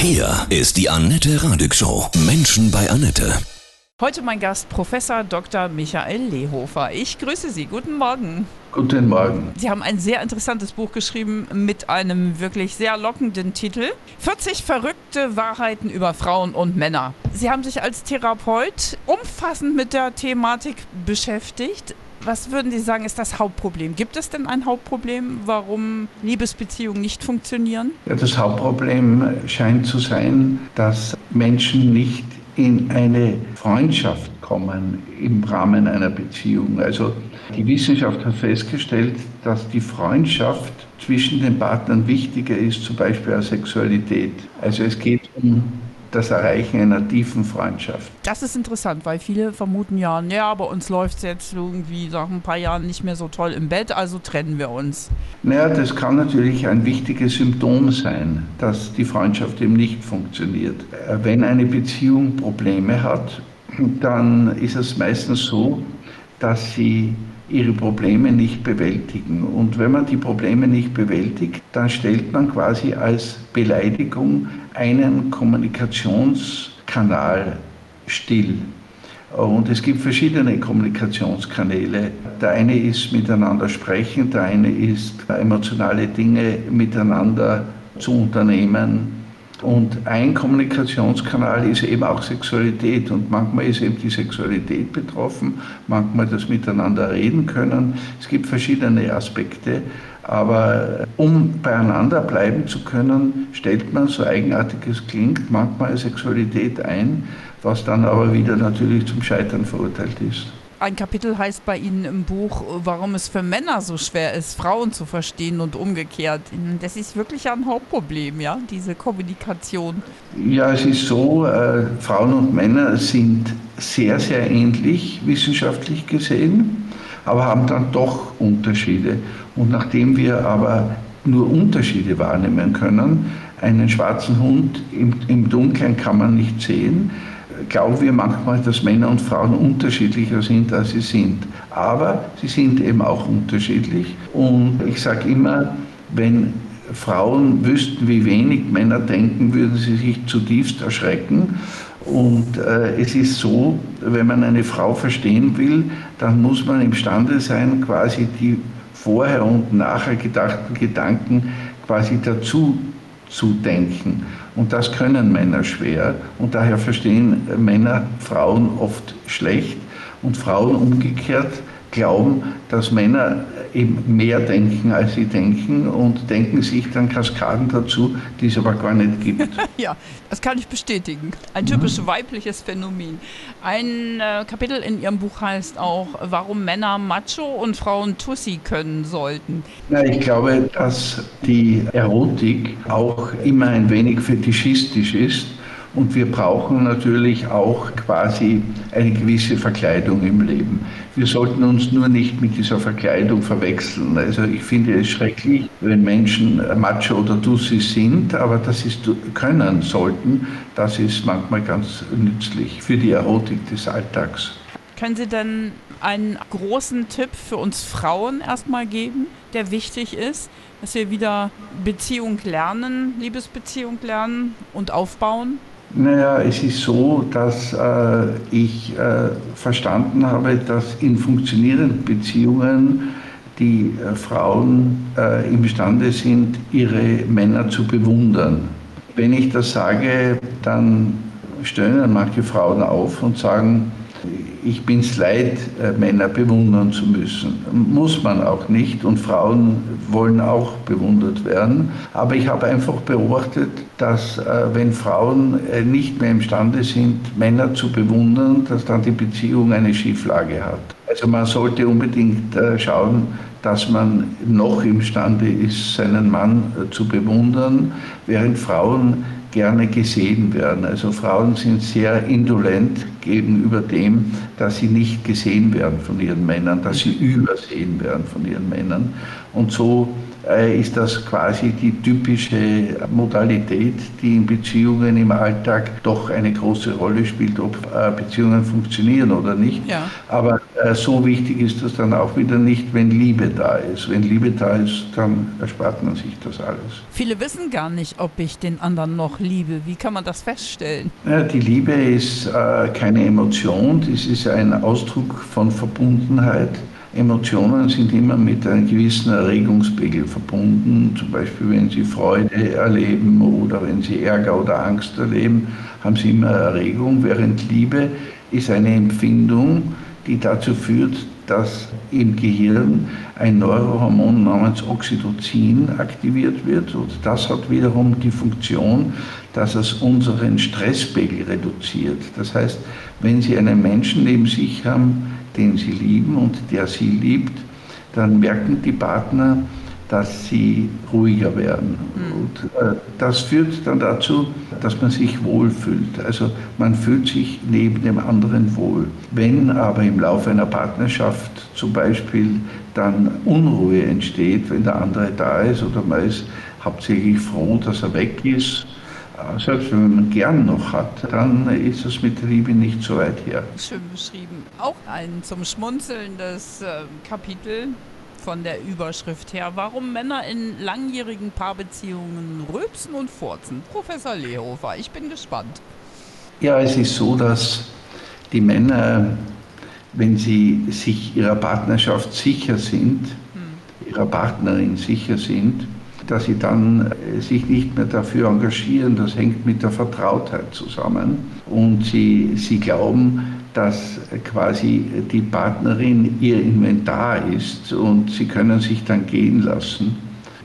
Hier ist die Annette Radig Show. Menschen bei Annette. Heute mein Gast Professor Dr. Michael Lehofer. Ich grüße Sie. Guten Morgen. Guten Morgen. Sie haben ein sehr interessantes Buch geschrieben mit einem wirklich sehr lockenden Titel. 40 verrückte Wahrheiten über Frauen und Männer. Sie haben sich als Therapeut umfassend mit der Thematik beschäftigt. Was würden Sie sagen, ist das Hauptproblem? Gibt es denn ein Hauptproblem, warum Liebesbeziehungen nicht funktionieren? Ja, das Hauptproblem scheint zu sein, dass Menschen nicht in eine Freundschaft kommen im Rahmen einer Beziehung. Also die Wissenschaft hat festgestellt, dass die Freundschaft zwischen den Partnern wichtiger ist, zum Beispiel als Sexualität. Also es geht um das Erreichen einer tiefen Freundschaft. Das ist interessant, weil viele vermuten ja, ja, bei uns läuft es jetzt irgendwie nach ein paar Jahren nicht mehr so toll im Bett, also trennen wir uns. Naja, das kann natürlich ein wichtiges Symptom sein, dass die Freundschaft eben nicht funktioniert. Wenn eine Beziehung Probleme hat, dann ist es meistens so, dass sie ihre Probleme nicht bewältigen. Und wenn man die Probleme nicht bewältigt, dann stellt man quasi als Beleidigung einen Kommunikationskanal still. Und es gibt verschiedene Kommunikationskanäle. Der eine ist miteinander sprechen, der eine ist emotionale Dinge miteinander zu unternehmen. Und ein Kommunikationskanal ist eben auch Sexualität. Und manchmal ist eben die Sexualität betroffen, manchmal das Miteinander reden können. Es gibt verschiedene Aspekte. Aber um beieinander bleiben zu können, stellt man, so eigenartig es klingt, manchmal Sexualität ein, was dann aber wieder natürlich zum Scheitern verurteilt ist. Ein Kapitel heißt bei Ihnen im Buch, warum es für Männer so schwer ist, Frauen zu verstehen und umgekehrt. Das ist wirklich ein Hauptproblem, ja, diese Kommunikation. Ja, es ist so, äh, Frauen und Männer sind sehr, sehr ähnlich wissenschaftlich gesehen, aber haben dann doch Unterschiede. Und nachdem wir aber nur Unterschiede wahrnehmen können, einen schwarzen Hund im, im Dunkeln kann man nicht sehen, glauben wir manchmal, dass Männer und Frauen unterschiedlicher sind, als sie sind. Aber sie sind eben auch unterschiedlich. Und ich sage immer, wenn Frauen wüssten, wie wenig Männer denken, würden sie sich zutiefst erschrecken. Und äh, es ist so, wenn man eine Frau verstehen will, dann muss man imstande sein, quasi die vorher und nachher gedachten Gedanken quasi dazu zu denken. Und das können Männer schwer. Und daher verstehen Männer Frauen oft schlecht und Frauen umgekehrt glauben, dass Männer eben mehr denken, als sie denken und denken sich dann Kaskaden dazu, die es aber gar nicht gibt. ja, das kann ich bestätigen. Ein typisch mhm. weibliches Phänomen. Ein äh, Kapitel in Ihrem Buch heißt auch, warum Männer Macho und Frauen Tussi können sollten. Na, ich glaube, dass die Erotik auch immer ein wenig fetischistisch ist und wir brauchen natürlich auch quasi eine gewisse Verkleidung im Leben. Wir sollten uns nur nicht mit dieser Verkleidung verwechseln. Also ich finde es schrecklich, wenn Menschen Macho oder Tussi sind, aber das ist können sollten. Das ist manchmal ganz nützlich für die Erotik des Alltags. Können Sie denn einen großen Tipp für uns Frauen erstmal geben, der wichtig ist, dass wir wieder Beziehung lernen, Liebesbeziehung lernen und aufbauen? Naja, es ist so, dass äh, ich äh, verstanden habe, dass in funktionierenden Beziehungen die äh, Frauen äh, imstande sind, ihre Männer zu bewundern. Wenn ich das sage, dann stöhnen manche Frauen auf und sagen, ich bin es leid, äh, Männer bewundern zu müssen. Muss man auch nicht und Frauen wollen auch bewundert werden. Aber ich habe einfach beobachtet, dass äh, wenn Frauen äh, nicht mehr imstande sind, Männer zu bewundern, dass dann die Beziehung eine Schieflage hat. Also man sollte unbedingt schauen, dass man noch imstande ist, seinen Mann zu bewundern, während Frauen gerne gesehen werden. Also Frauen sind sehr indolent gegenüber dem, dass sie nicht gesehen werden von ihren Männern, dass sie übersehen werden von ihren Männern. Und so äh, ist das quasi die typische Modalität, die in Beziehungen im Alltag doch eine große Rolle spielt, ob äh, Beziehungen funktionieren oder nicht. Ja. Aber äh, so wichtig ist das dann auch wieder nicht, wenn Liebe da ist. Wenn Liebe da ist, dann erspart man sich das alles. Viele wissen gar nicht, ob ich den anderen noch liebe. Wie kann man das feststellen? Ja, die Liebe ist äh, keine Emotion, das ist ein Ausdruck von Verbundenheit. Emotionen sind immer mit einem gewissen Erregungspegel verbunden. Zum Beispiel, wenn Sie Freude erleben oder wenn Sie Ärger oder Angst erleben, haben Sie immer Erregung, während Liebe ist eine Empfindung, die dazu führt, dass im Gehirn ein Neurohormon namens Oxytocin aktiviert wird. Und das hat wiederum die Funktion, dass es unseren Stresspegel reduziert. Das heißt, wenn Sie einen Menschen neben sich haben, den Sie lieben und der Sie liebt, dann merken die Partner, dass sie ruhiger werden. Mhm. Und äh, das führt dann dazu, dass man sich wohlfühlt. Also man fühlt sich neben dem anderen wohl. Wenn aber im Laufe einer Partnerschaft zum Beispiel dann Unruhe entsteht, wenn der andere da ist oder man ist hauptsächlich froh, dass er weg ist, selbst wenn man gern noch hat, dann ist es mit der Liebe nicht so weit her. Schön beschrieben. Auch ein zum Schmunzeln das äh, Kapitel von der Überschrift her, warum Männer in langjährigen Paarbeziehungen rülpsen und furzen. Professor Lehofer, ich bin gespannt. Ja, es ist so, dass die Männer, wenn sie sich ihrer Partnerschaft sicher sind, hm. ihrer Partnerin sicher sind, dass sie dann äh, sich nicht mehr dafür engagieren. Das hängt mit der Vertrautheit zusammen. Und sie, sie glauben, dass quasi die Partnerin ihr Inventar ist und sie können sich dann gehen lassen.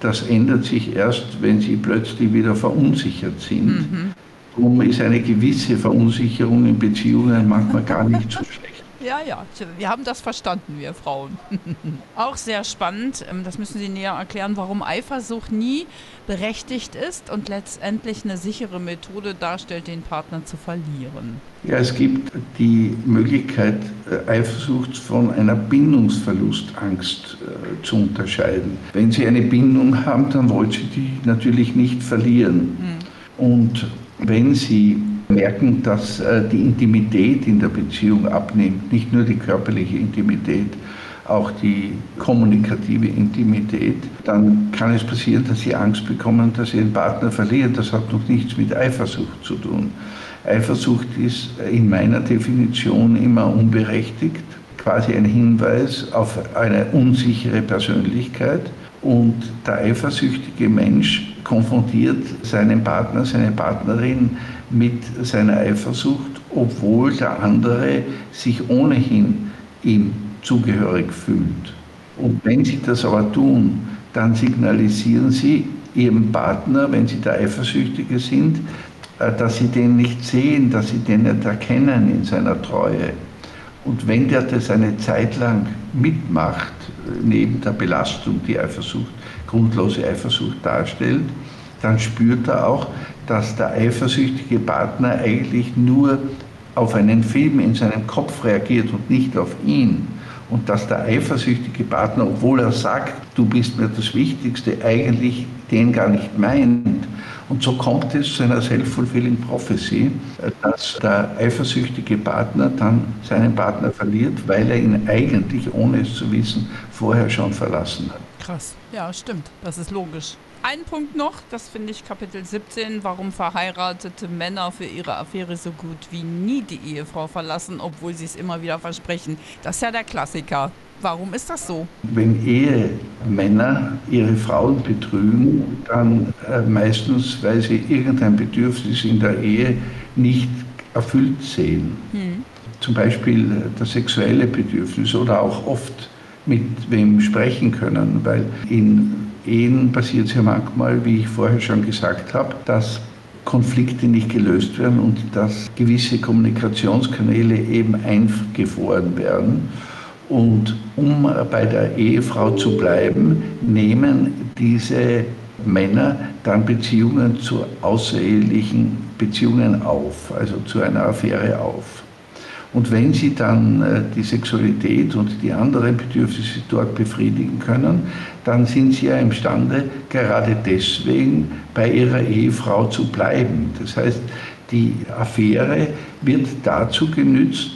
Das ändert sich erst, wenn sie plötzlich wieder verunsichert sind. Mhm. Darum ist eine gewisse Verunsicherung in Beziehungen manchmal gar nicht so schlecht. Ja, ja, wir haben das verstanden, wir Frauen. Auch sehr spannend, ähm, das müssen Sie näher erklären, warum Eifersucht nie berechtigt ist und letztendlich eine sichere Methode darstellt, den Partner zu verlieren. Ja, es gibt die Möglichkeit, äh, Eifersucht von einer Bindungsverlustangst äh, zu unterscheiden. Wenn Sie eine Bindung haben, dann wollen Sie die natürlich nicht verlieren. Hm. Und wenn Sie merken, dass äh, die Intimität in der Beziehung abnimmt, nicht nur die körperliche Intimität, auch die kommunikative Intimität, dann kann es passieren, dass sie Angst bekommen, dass sie ihren Partner verlieren. Das hat noch nichts mit Eifersucht zu tun. Eifersucht ist in meiner Definition immer unberechtigt, quasi ein Hinweis auf eine unsichere Persönlichkeit. Und der eifersüchtige Mensch konfrontiert seinen Partner, seine Partnerin mit seiner Eifersucht, obwohl der andere sich ohnehin ihm zugehörig fühlt. Und wenn sie das aber tun, dann signalisieren sie ihrem Partner, wenn sie der Eifersüchtige sind, äh, dass sie den nicht sehen, dass sie den nicht erkennen in seiner Treue. Und wenn der das eine Zeit lang mitmacht, neben der Belastung, die Eifersucht, grundlose Eifersucht darstellt, dann spürt er auch, dass der eifersüchtige Partner eigentlich nur auf einen Film in seinem Kopf reagiert und nicht auf ihn. Und dass der eifersüchtige Partner, obwohl er sagt, du bist mir das Wichtigste, eigentlich den gar nicht meint. Und so kommt es zu einer self-fulfilling prophecy, dass der eifersüchtige Partner dann seinen Partner verliert, weil er ihn eigentlich, ohne es zu wissen, vorher schon verlassen hat. Krass. Ja, stimmt. Das ist logisch. Ein Punkt noch, das finde ich Kapitel 17, warum verheiratete Männer für ihre Affäre so gut wie nie die Ehefrau verlassen, obwohl sie es immer wieder versprechen. Das ist ja der Klassiker. Warum ist das so? Wenn Ehemänner ihre Frauen betrügen, dann äh, meistens, weil sie irgendein Bedürfnis in der Ehe nicht erfüllt sehen. Hm. Zum Beispiel äh, das sexuelle Bedürfnis oder auch oft mit wem sprechen können, weil in Ehen passiert es ja manchmal, wie ich vorher schon gesagt habe, dass Konflikte nicht gelöst werden und dass gewisse Kommunikationskanäle eben eingefroren werden. Und um bei der Ehefrau zu bleiben, nehmen diese Männer dann Beziehungen zu außerehelichen Beziehungen auf, also zu einer Affäre auf. Und wenn sie dann äh, die Sexualität und die anderen Bedürfnisse dort befriedigen können, dann sind sie ja imstande, gerade deswegen bei ihrer Ehefrau zu bleiben. Das heißt, die Affäre wird dazu genützt,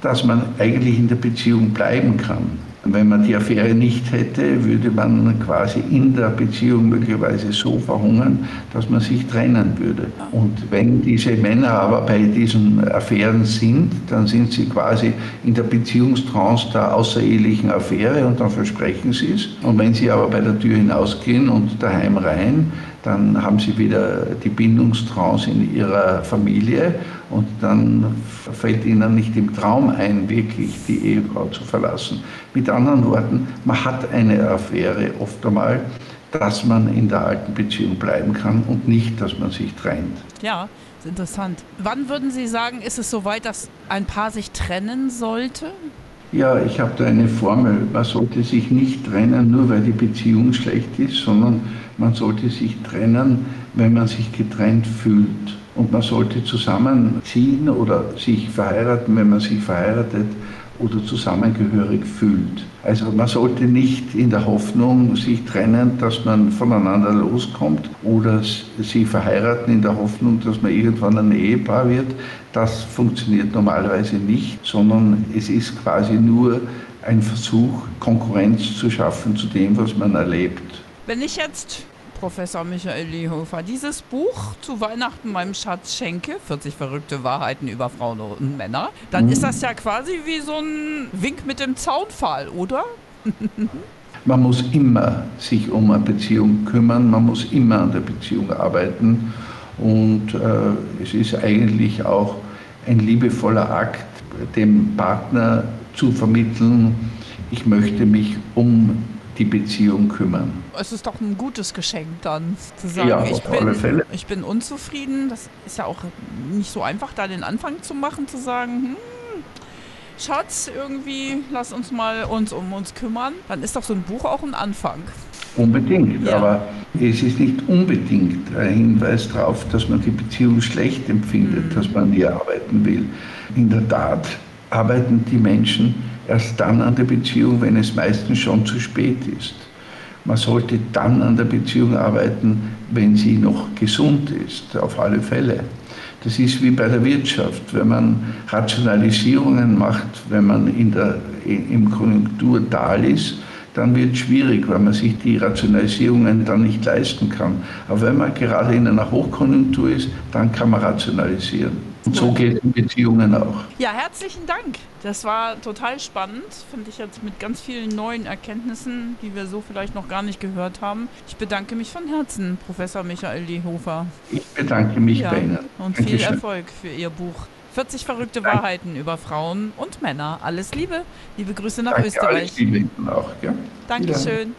dass man eigentlich in der Beziehung bleiben kann. Wenn man die Affäre nicht hätte, würde man quasi in der Beziehung möglicherweise so verhungern, dass man sich trennen würde. Und wenn diese Männer aber bei diesen Affären sind, dann sind sie quasi in der Beziehungstrance der außerehelichen Affäre und dann versprechen sie es. Und wenn sie aber bei der Tür hinausgehen und daheim rein, dann haben sie wieder die Bindungstrance in ihrer Familie und dann fällt ihnen nicht im Traum ein, wirklich die Ehefrau zu verlassen. Mit anderen Worten, man hat eine Affäre oft einmal, dass man in der alten Beziehung bleiben kann und nicht, dass man sich trennt. Ja, ist interessant. Wann würden Sie sagen, ist es soweit, dass ein Paar sich trennen sollte? Ja, ich habe da eine Formel. Man sollte sich nicht trennen, nur weil die Beziehung schlecht ist, sondern man sollte sich trennen, wenn man sich getrennt fühlt. Und man sollte zusammenziehen oder sich verheiraten, wenn man sich verheiratet oder zusammengehörig fühlt. Also man sollte nicht in der Hoffnung sich trennen, dass man voneinander loskommt oder sich verheiraten in der Hoffnung, dass man irgendwann ein Ehepaar wird. Das funktioniert normalerweise nicht, sondern es ist quasi nur ein Versuch, Konkurrenz zu schaffen zu dem, was man erlebt. Wenn ich jetzt Professor Michael Lehofer dieses Buch zu Weihnachten meinem Schatz schenke, 40 verrückte Wahrheiten über Frauen und Männer, dann mhm. ist das ja quasi wie so ein Wink mit dem Zaunpfahl, oder? man muss immer sich um eine Beziehung kümmern, man muss immer an der Beziehung arbeiten und äh, es ist eigentlich auch ein liebevoller Akt, dem Partner zu vermitteln, ich möchte mich um die Beziehung kümmern. Es ist doch ein gutes Geschenk dann zu sagen, ja, ich, bin, ich bin unzufrieden. Das ist ja auch nicht so einfach, da den Anfang zu machen, zu sagen, hm, Schatz, irgendwie lass uns mal uns um uns kümmern. Dann ist doch so ein Buch auch ein Anfang. Unbedingt, ja. aber es ist nicht unbedingt ein Hinweis darauf, dass man die Beziehung schlecht empfindet, mhm. dass man nie arbeiten will. In der Tat arbeiten die Menschen erst dann an der Beziehung, wenn es meistens schon zu spät ist. Man sollte dann an der Beziehung arbeiten, wenn sie noch gesund ist, auf alle Fälle. Das ist wie bei der Wirtschaft. Wenn man Rationalisierungen macht, wenn man in der, im Konjunkturtal ist, dann wird es schwierig, weil man sich die Rationalisierungen dann nicht leisten kann. Aber wenn man gerade in einer Hochkonjunktur ist, dann kann man rationalisieren. Und so geht es in Beziehungen auch. Ja, herzlichen Dank. Das war total spannend, finde ich jetzt mit ganz vielen neuen Erkenntnissen, die wir so vielleicht noch gar nicht gehört haben. Ich bedanke mich von Herzen, Professor Michael Lehofer. Ich bedanke mich ja, bei Ihnen. Und Dankeschön. viel Erfolg für Ihr Buch. 40 verrückte Danke. Wahrheiten über Frauen und Männer. Alles Liebe. Liebe Grüße nach Danke, Österreich. Alles Liebe auch, ja. Dankeschön.